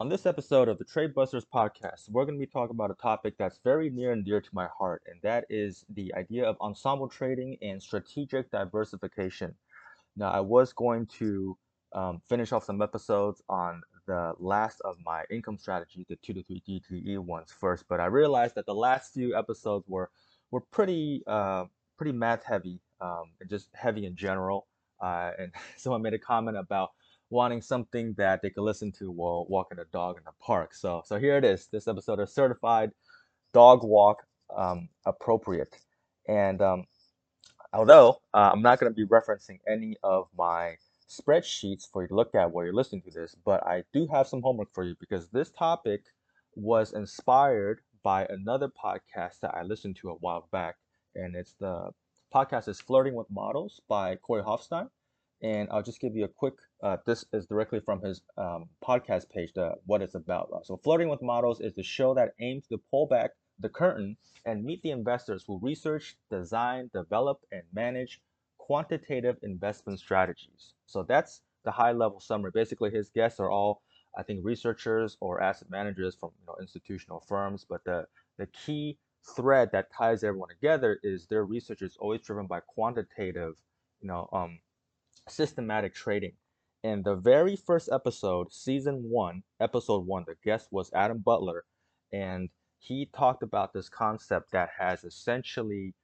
On this episode of the Trade Busters podcast, we're going to be talking about a topic that's very near and dear to my heart, and that is the idea of ensemble trading and strategic diversification. Now, I was going to um, finish off some episodes on the last of my income strategy, the two to three DTE ones first, but I realized that the last few episodes were were pretty uh, pretty math heavy um, and just heavy in general. Uh, and someone made a comment about wanting something that they could listen to while walking a dog in the park. So, so here it is. This episode is certified dog walk um, appropriate. And um, although uh, I'm not going to be referencing any of my spreadsheets for you to look at while you're listening to this, but I do have some homework for you because this topic was inspired by another podcast that I listened to a while back. And it's the podcast is Flirting with Models by Corey Hoffstein and I'll just give you a quick. Uh, this is directly from his um, podcast page. The what it's about. So, flirting with models is the show that aims to pull back the curtain and meet the investors who research, design, develop, and manage quantitative investment strategies. So that's the high level summary. Basically, his guests are all, I think, researchers or asset managers from you know institutional firms. But the the key thread that ties everyone together is their research is always driven by quantitative, you know, um, systematic trading. In the very first episode, season one, episode one, the guest was Adam Butler, and he talked about this concept that has essentially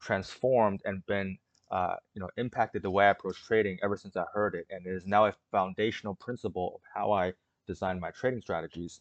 transformed and been uh, you know impacted the way I approach trading ever since I heard it, and it is now a foundational principle of how I design my trading strategies.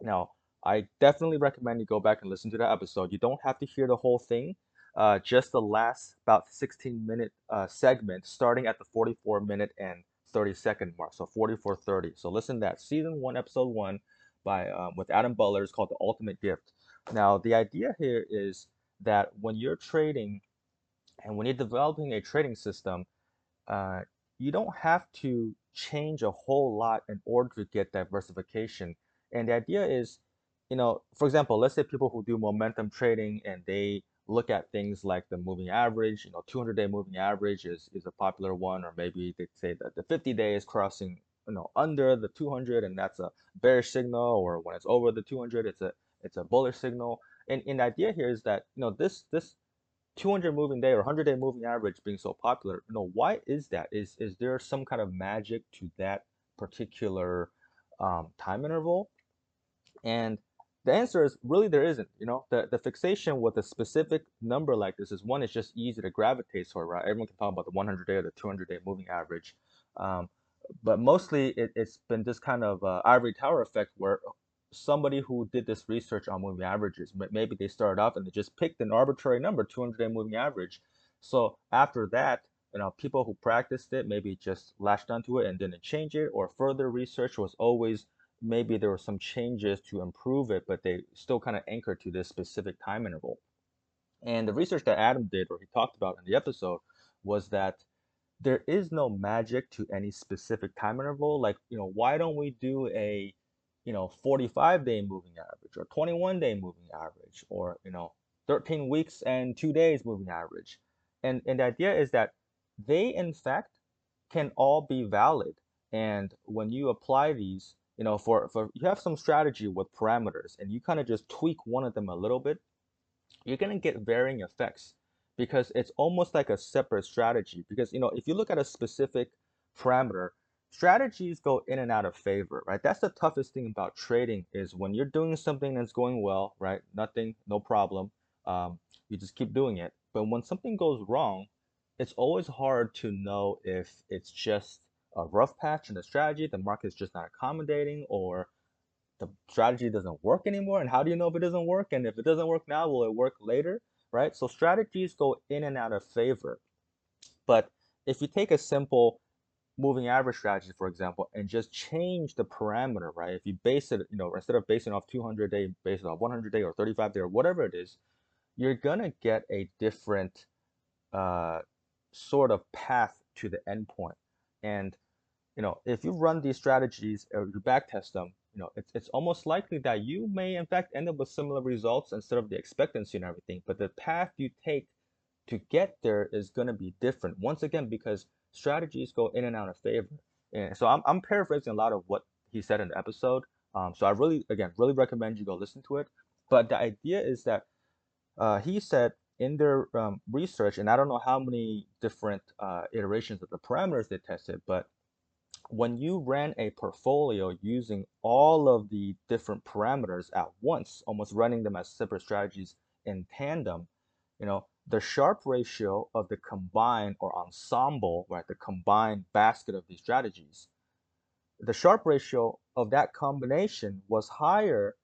Now, I definitely recommend you go back and listen to that episode. You don't have to hear the whole thing uh, just the last about 16 minute uh, segment starting at the 44 minute and 30 second mark so 4430 so listen that. Season one episode one by um, with adam butler. Is called the ultimate gift. Now the idea here is that when you're trading and when you're developing a trading system uh, you don't have to change a whole lot in order to get diversification. And the idea is you know for example let's say people who do momentum trading and they look at things like the moving average. You know, 200 day moving average is, is a popular one, or maybe they say that the 50 day is crossing, you know, under the 200, and that's a bearish signal, or when it's over the 200, it's a it's a bullish signal. And, and the idea here is that you know this this 200 moving day or 100 day moving average being so popular, you know, why is that? Is is there some kind of magic to that particular um, time interval? And the answer is really there isn't. You know, the, the fixation with a specific number like this is one, it's just easy to gravitate toward, right? Everyone can talk about the 100 day or the 200 day moving average. Um, but mostly it, has been this kind of uh, ivory tower effect where somebody who did this research on moving averages, maybe they started off and they just picked an arbitrary number, 200 day moving average. So after that, you know, people who practiced it maybe just latched onto it and didn't change it, or further research was always maybe there were some changes to improve it, but they still kind of anchor to this specific time interval. And the research that Adam did, or he talked about in the episode, was that there is no magic to any specific time interval. Like, you know, why don't we do a, you know, 45 day moving average or 21 day moving average or, you know, 13 weeks and two days moving average? And, and the idea is that they, in fact, can all be valid. And when you apply these, you know, for, for you have some strategy with parameters and you kind of just tweak one of them a little bit, you're going to get varying effects because it's almost like a separate strategy. Because, you know, if you look at a specific parameter, strategies go in and out of favor, right? That's the toughest thing about trading is when you're doing something that's going well, right? Nothing, no problem. Um, you just keep doing it. But when something goes wrong, it's always hard to know if it's just a rough patch in the strategy, the market is just not accommodating, or the strategy doesn't work anymore. And how do you know if it doesn't work? And if it doesn't work now, will it work later? Right? So strategies go in and out of favor. But if you take a simple moving average strategy, for example, and just change the parameter, right? If you base it, you know, instead of basing off 200 day, base it off 100 day or 35 day or whatever it is, you're gonna get a different uh, sort of path to the endpoint. And you know, if you run these strategies or you backtest them, you know, it's, it's almost likely that you may in fact end up with similar results instead of the expectancy and everything. But the path you take to get there is going to be different. Once again, because strategies go in and out of favor. And so I'm, I'm paraphrasing a lot of what he said in the episode. Um, so I really, again, really recommend you go listen to it. But the idea is that uh, he said in their um, research, and I don't know how many different uh, iterations of the parameters they tested, but when you ran a portfolio using all of the different parameters at once, almost running them as separate strategies in tandem, you know, the Sharpe ratio of the combined or ensemble, right, the combined basket of these strategies, the Sharpe ratio of that combination was higher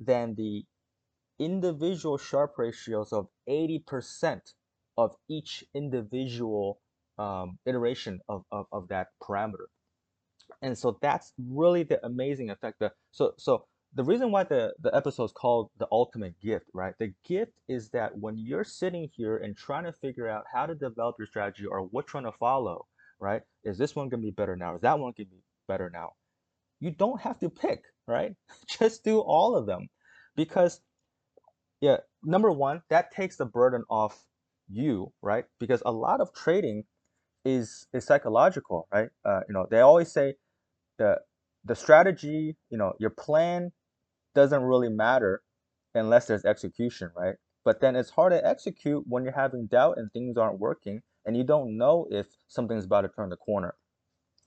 than the individual Sharpe ratios of 80% of each individual um, iteration of, of, of that parameter. And so that's really the amazing effect. So so the reason why the, the episode is called the ultimate gift, right? The gift is that when you're sitting here and trying to figure out how to develop your strategy or which one to follow, right? Is this one gonna be better now? Is that one gonna be better now? You don't have to pick, right? Just do all of them. Because yeah, number one, that takes the burden off you, right? Because a lot of trading is is psychological, right? Uh, you know, they always say the the strategy, you know, your plan doesn't really matter unless there's execution, right? But then it's hard to execute when you're having doubt and things aren't working and you don't know if something's about to turn the corner.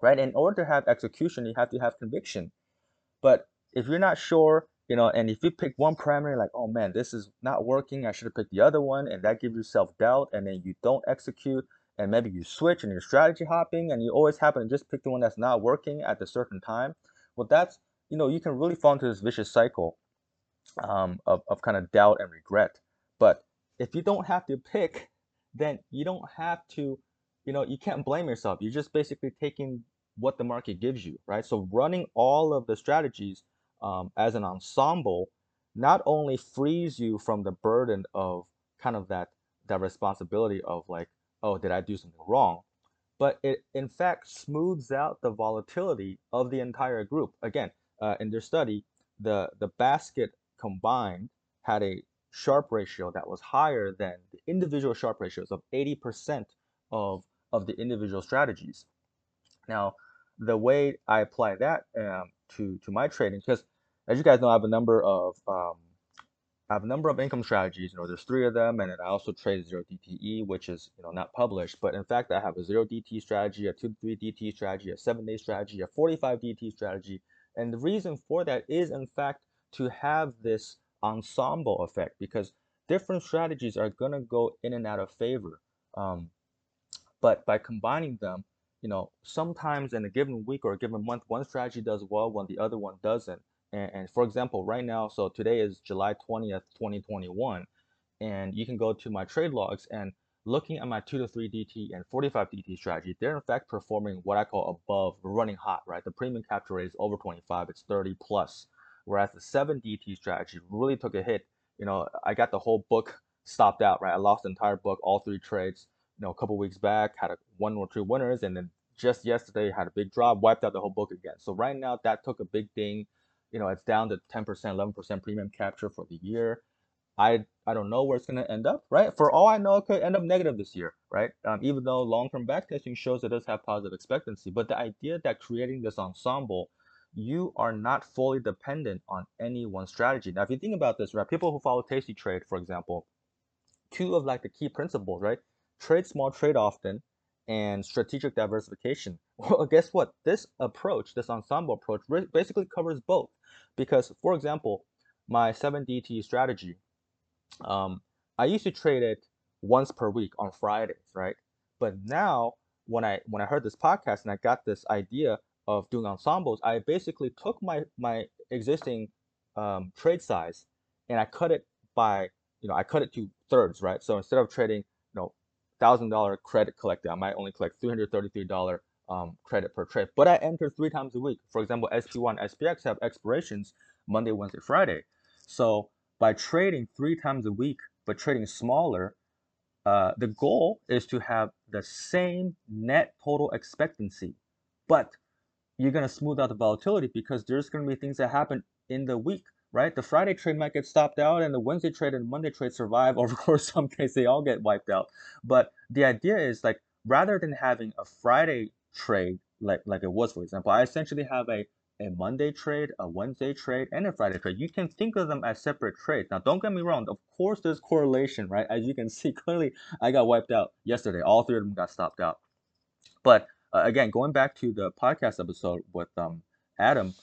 Right? In order to have execution, you have to have conviction. But if you're not sure, you know, and if you pick one parameter like, oh man, this is not working, I should have picked the other one, and that gives you self-doubt, and then you don't execute, and maybe you switch and you're strategy hopping and you always happen to just pick the one that's not working at a certain time well that's you know you can really fall into this vicious cycle um, of, of kind of doubt and regret. But if you don't have to pick then you don't have to you know you can't blame yourself. You're just basically taking what the market gives you right? So running all of the strategies um, as an ensemble not only frees you from the burden of kind of that that responsibility of like oh, did I do something wrong? But it in fact smooths out the volatility of the entire group. Again, uh, in their study, the, the basket combined had a Sharpe ratio that was higher than the individual Sharpe ratios of 80% of, of the individual strategies. Now, the way I apply that um, to, to my trading, because as you guys know, I have a number of um, I have a number of income strategies. You know, there's three of them, and then I also trade zero DTE, which is you know not published, but in fact I have a zero DT strategy, a two to three DT strategy, a seven day strategy, a 45 DT strategy, and the reason for that is in fact to have this ensemble effect because different strategies are gonna go in and out of favor. Um, but by combining them, you know, sometimes in a given week or a given month, one strategy does well when the other one doesn't. And, and for example, right now, so today is July 20th, 2021, and you can go to my trade logs and looking at my 2 to 3 DT and 45 DT strategy, they're in fact performing what I call above running hot, right? The premium capture rate is over 25, it's 30 plus. Whereas the 7 DT strategy really took a hit. You know, I got the whole book stopped out, right? I lost the entire book, all three trades, you know, a couple weeks back, had a one or two winners, and then just yesterday had a big drop, wiped out the whole book again. So right now that took a big ding you know, it's down to 10%, 11% premium capture for the year. I I don't know where it's going to end up, right? For all I know, it could end up negative this year, right? Um, even though long-term backtesting shows it does have positive expectancy, but the idea that creating this ensemble, you are not fully dependent on any one strategy. Now, if you think about this, right, people who follow Tasty Trade, for example, two of like the key principles, right? Trade small, trade often, and strategic diversification. Well, guess what? This approach, this ensemble approach, basically covers both. Because, for example, my 7DT strategy, um, I used to trade it once per week on Fridays, right? But now, when I when I heard this podcast and I got this idea of doing ensembles, I basically took my my existing um, trade size and I cut it by you know I cut it to thirds, right? So instead of trading you know thousand dollar credit collected, I might only collect three hundred thirty three dollar um, credit per trade. But I enter three times a week. For example, SPY and SPX have expirations Monday, Wednesday, Friday. So by trading three times a week, but trading smaller, uh, the goal is to have the same net total expectancy, but you're gonna smooth out the volatility because there's gonna be things that happen in the week right? The Friday trade might get stopped out, and the Wednesday trade and Monday trade survive. Or of course, some case they all get wiped out. But the idea is like rather than having a Friday trade like like it was, for example, I essentially have a a Monday trade, a Wednesday trade, and a Friday trade. You can think of them as separate trades. Now, don't get me wrong. Of course, there's correlation, right? As you can see clearly, I got wiped out yesterday. All three of them got stopped out. But uh, again, going back to the podcast episode with um, Adam,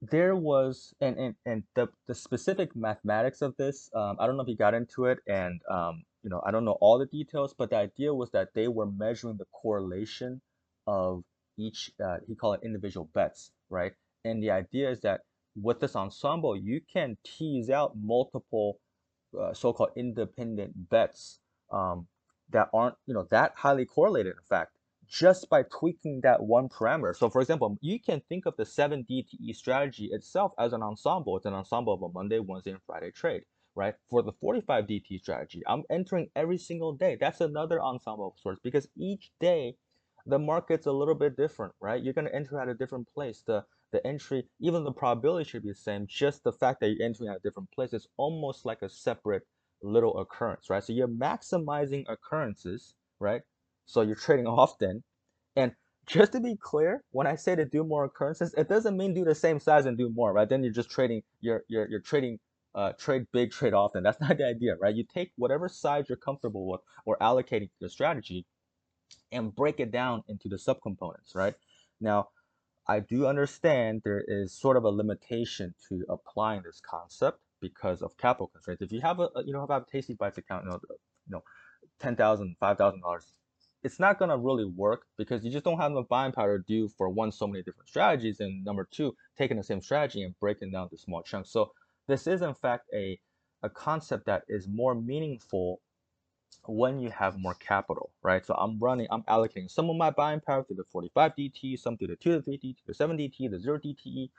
there was and and, and the, the specific mathematics of this um, i don't know if he got into it and um, you know i don't know all the details but the idea was that they were measuring the correlation of each uh, he called it individual bets right and the idea is that with this ensemble you can tease out multiple uh, so-called independent bets um, that aren't you know that highly correlated in fact just by tweaking that one parameter. So for example, you can think of the 7 DTE strategy itself as an ensemble. It's an ensemble of a Monday, Wednesday, and Friday trade, right? For the 45 DT strategy, I'm entering every single day. That's another ensemble of sorts because each day the market's a little bit different, right? You're going to enter at a different place. The the entry, even the probability should be the same. Just the fact that you're entering at a different place is almost like a separate little occurrence, right? So you're maximizing occurrences, right? So you're trading often. And just to be clear, when I say to do more occurrences, it doesn't mean do the same size and do more, right? Then you're just trading, you're you're you're trading uh, trade big, trade often. That's not the idea, right? You take whatever size you're comfortable with or allocating the strategy and break it down into the subcomponents, right? Now, I do understand there is sort of a limitation to applying this concept because of capital constraints. If you have a, you know, have a Tasty Bites account, you know, you know, ten thousand, five thousand dollars it's not gonna really work because you just don't have enough buying power to do for one so many different strategies and number two taking the same strategy and breaking down to small chunks so this is in fact a a concept that is more meaningful when you have more capital right so i'm running i'm allocating some of my buying power to the 45 dt some to the 2 to 3 dt the 7 dt the 0 dte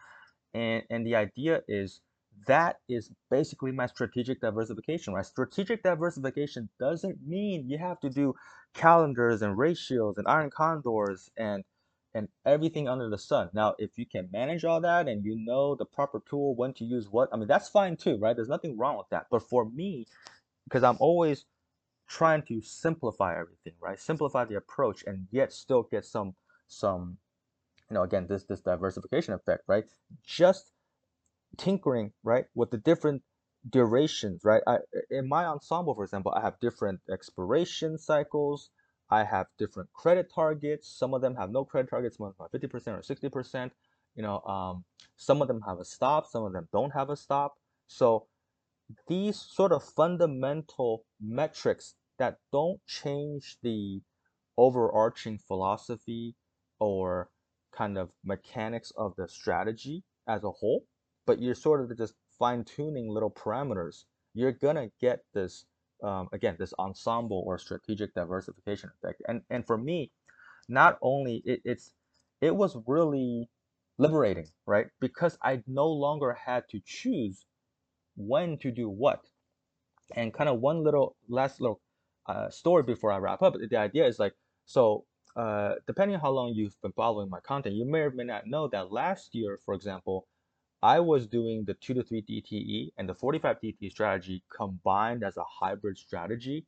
and and the idea is that is basically my strategic diversification, right? Strategic diversification doesn't mean you have to do calendars and ratios and iron condors and and everything under the sun. Now, if you can manage all that and you know the proper tool, when to use what, I mean, that's fine too, right? There's nothing wrong with that. But for me, because I'm always trying to simplify everything, right? Simplify the approach and yet still get some some you know again this this diversification effect, right? Just tinkering right with the different durations right I, in my ensemble for example i have different expiration cycles i have different credit targets. Some of them have no credit targets some of them have 50% or 60% you know um, some of them have a stop some of them don't have a stop. So these sort of fundamental metrics that don't change the overarching philosophy or kind of mechanics of the strategy as a whole but you're sort of just fine tuning little parameters, you're gonna get this um, again this ensemble or strategic diversification effect. And and for me, not only it, it's it was really liberating, right? Because I no longer had to choose when to do what. And kind of one little last little uh, story before I wrap up. The idea is like so. Uh, depending on how long you've been following my content, you may or may not know that last year, for example, I was doing the 2 to 3 DTE and the 45 DTE strategy combined as a hybrid strategy.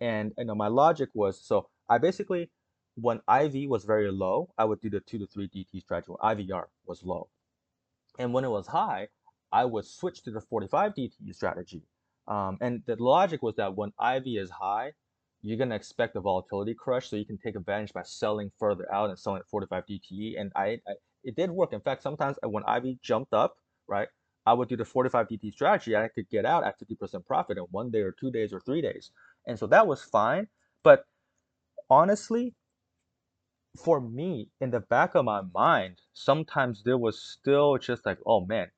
And you know, my logic was so I basically, when IV was very low, I would do the 2 to 3 DTE strategy when IVR was low. And when it was high, I would switch to the 45 DTE strategy. Um, and the logic was that when IV is high, you're going to expect a volatility crush so you can take advantage by selling further out and selling at 45 DTE. And I, I it did work. In fact, sometimes uh, when IV jumped up, right, I would do the 45 DT strategy I could get out at 50% profit in one day or two days or three days. And so that was fine. But honestly, for me, in the back of my mind, sometimes there was still just like, oh man,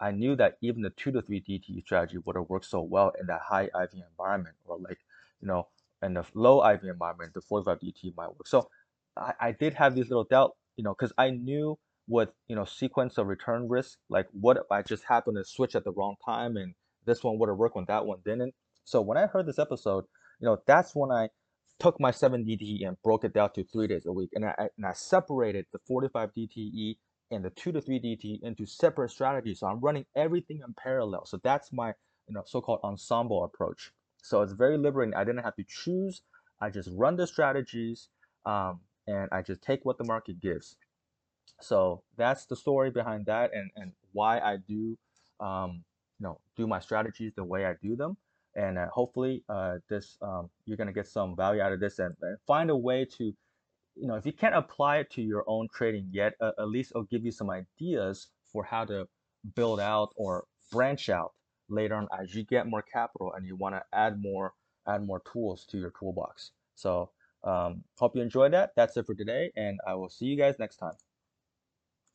I knew that even the two to three DT strategy would have worked so well in that high IV environment, or like, you know, in the low IV environment, the 45 DT might work. So I, I did have these little doubt you know, because I knew with you know sequence of return risk, like what if I just happened to switch at the wrong time and this one would have worked when that one didn't. So when I heard this episode, you know, that's when I took my 7 DTE and broke it down to three days a week, and I and I separated the 45 DTE and the two to three DTE into separate strategies. So I'm running everything in parallel. So that's my you know so-called ensemble approach. So it's very liberating. I didn't have to choose. I just run the strategies. Um, and I just take what the market gives. So that's the story behind that and, and why I do um, you know do my strategies the way I do them. And uh, hopefully uh, this um, you're gonna get some value out of this and, and find a way to you know if you can't apply it to your own trading yet, uh, at least it'll give you some ideas for how to build out or branch out later on as you get more capital and you want to add more add more tools to your toolbox. So um, hope you enjoyed that. That's it for today, and I will see you guys next time.